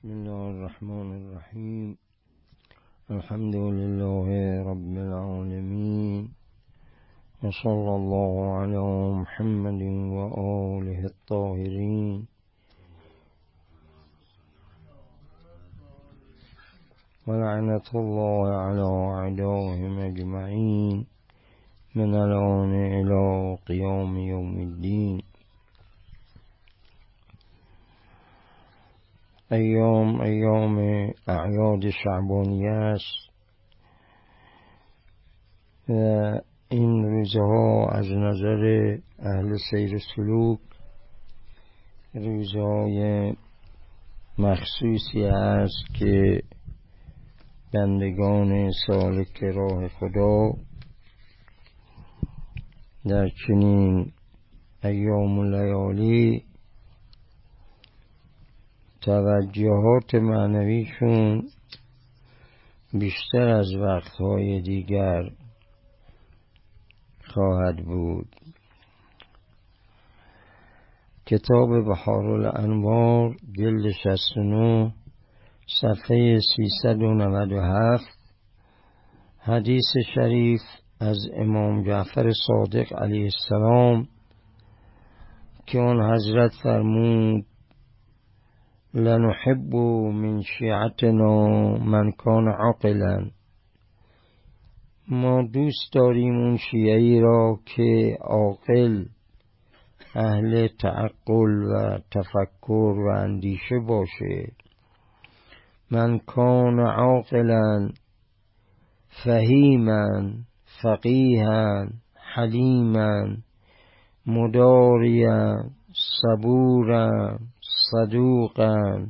بسم الله الرحمن الرحیم الحمد لله رب العالمين. وصلى الله على محمد وآله الطاهرين. ولعنة الله على أعدائهم أجمعين. من الآن إلى قيام يوم الدين. ایام ایام اعیاد شعبانیه است و این روزها از نظر اهل سیر سلوک روزهای مخصوصی است که بندگان سالک راه خدا در چنین ایام و لیالی توجهات معنویشون بیشتر از وقتهای دیگر خواهد بود. کتاب بحار الانوار جلد 69 صفحه 397 حدیث شریف از امام جعفر صادق علیه السلام که آن حضرت فرمود لنحب من شیعتنا من کان عاقلا. ما دوست داریم اون شیعی را که عاقل اهل تعقل و تفکر و اندیشه باشه. من کان عاقلا فهیما فقیها حلیما مداریا صبورا. صدوقا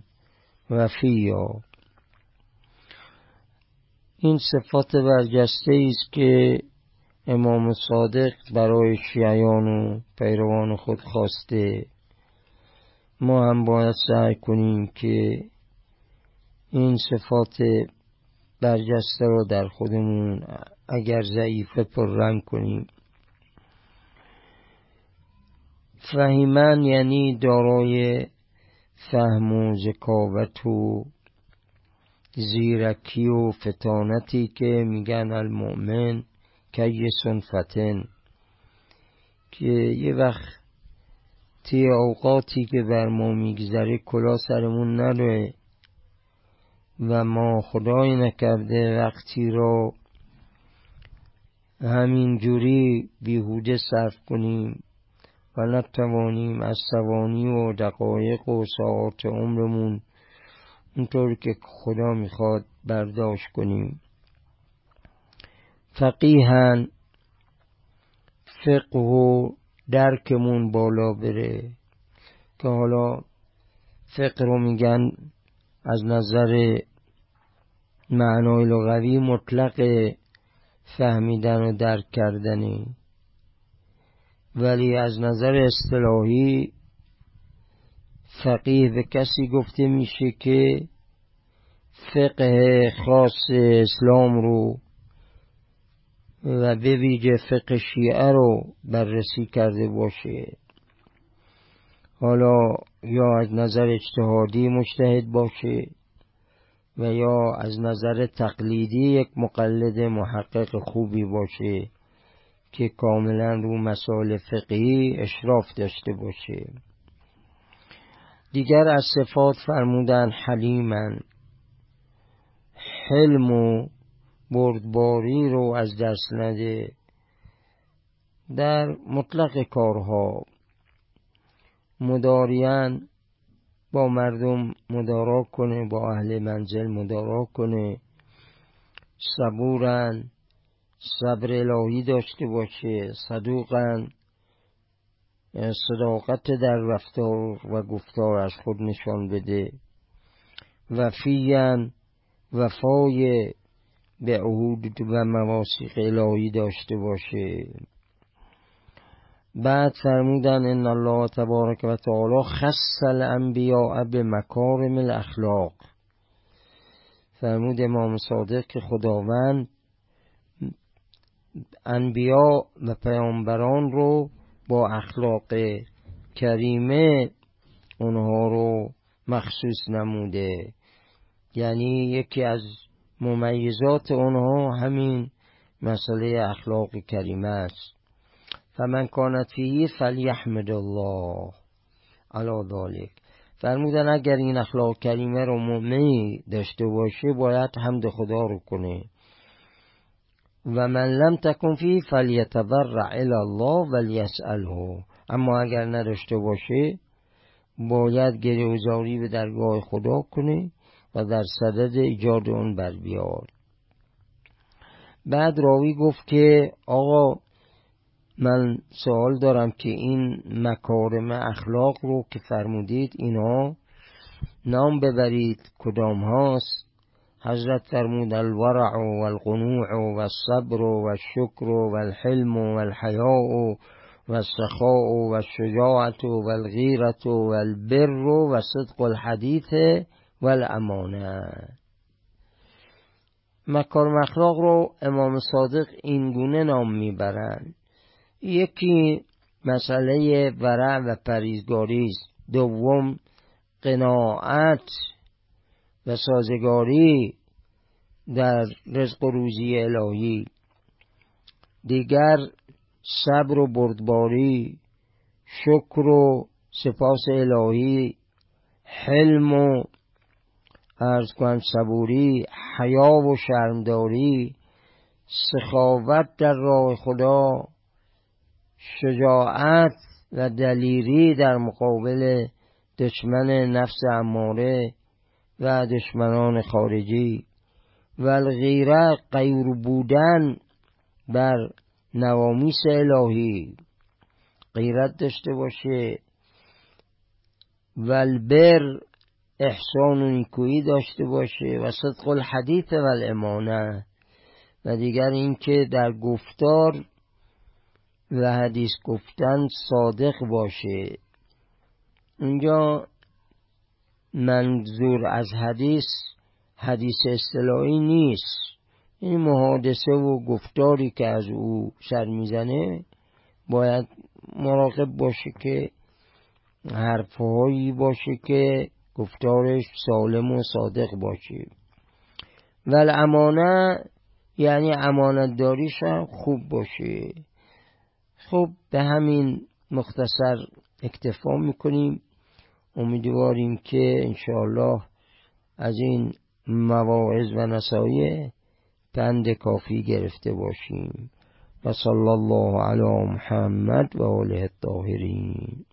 وفیا این صفات برجسته است که امام صادق برای شیعیان و پیروان خود خواسته. ما هم باید سعی کنیم که این صفات برجسته را در خودمون اگر ضعیفه پررنگ کنیم. فهیمن یعنی دارای فهم و ذکاوت و زیرکی و فتانتی که میگن المؤمن کیسون فتن. که یه وقت تی اوقاتی که بر ما میگذره کلا سرمون نره و ما خدای نکرده وقتی را همین جوری بیهوده صرف کنیم. و نتوانیم از ثوانی و دقایق و ساعات عمرمون اونطور که خدا می‌خواد برداشت کنیم. فقیهن فقه و درکمون بالا بره. که حالا فقه رو میگن از نظر معنای لغوی مطلق فهمیدن و درک کردنی. ولی از نظر اصطلاحی فقیه به کسی گفته میشه که فقه خاص اسلام رو و به ویژه فقه شیعه رو بررسی کرده باشه. حالا یا از نظر اجتهادی مجتهد باشه و یا از نظر تقلیدی یک مقلد محقق خوبی باشه. که کاملا رو مسائل فقهی اشراف داشته باشه دیگر از صفات فرمودن حلیمن حلم و بردباری رو از دست نده. در مطلق کارها مداریان با مردم مدارا کنه با اهل منزل مدارا کنه. صبورن صبر الهی داشته باشه صدوقا صداقت در رفتار و گفتار از خود نشان بده. وفیان وفای به عهود و مواسیق الهی داشته باشه. بعد فرمودن ان الله تبارک و تعالی خص الانبیاء به مکارم الاخلاق. فرمود امام صادق که خداوند انبیا و پیامبران رو با اخلاق کریمه اونها رو مخصوص نموده. یعنی یکی از ممیزات اونها همین مسئله اخلاق کریمه است. فمن کانت فیه فلیحمد الله علا ذالک فرمودن اگر این اخلاق کریمه رو مؤمنی داشته باشه باید حمد خدا رو کنه. و من لم تکن فی فلیتضرع الی الله ولیسأله اما اگر نداشته باشه باید گریوزاری به درگاه خدا کنه و در صدد ایجاد اون بر بیار. بعد راوی گفت که آقا من سوال دارم که این مکارم اخلاق رو که فرمودید اینا نام ببرید کدام هاست؟ حضرت فرمود الورع و القنوع و الصبر و الشکر و الحلم و الحیاء و السخاء و الشجاعت و الغیرت و البر و صدق الحدیث و الامانه مکارم اخلاق رو امام صادق اینگونه نام می‌برند. یکی مسئله ورع و پریزگاری است. دوم قناعت. و سازگاری در رزق و روزی الهی. دیگر صبر و بردباری شکر و سپاس الهی حلم و ارز کنم صبوری حیا و شرمداری سخاوت در راه خدا شجاعت و دلیری در مقابل دشمن نفس اماره. و دشمنان خارجی و الغیره غیر بودن بر نوامیس الهی. غیرت داشته باشه. و البر احسان و نیکویی داشته باشه و صدق الحدیث و الامانه. و دیگر اینکه در گفتار و حدیث گفتن صادق باشه. اینجا منظور از حدیث حدیث اصطلاحی نیست. این محادثه و گفتاری که از او سر می‌زنه باید مراقب باشه که حرفهایی باشه که گفتارش سالم و صادق باشه. و امانه یعنی امانت داریش هم خوب باشه. خب به همین مختصر اکتفا می‌کنیم. امیدواریم که انشاءالله از این مواعظ و نصایح پند کافی گرفته باشیم. و صلی الله علی محمد و آله الطاهرین.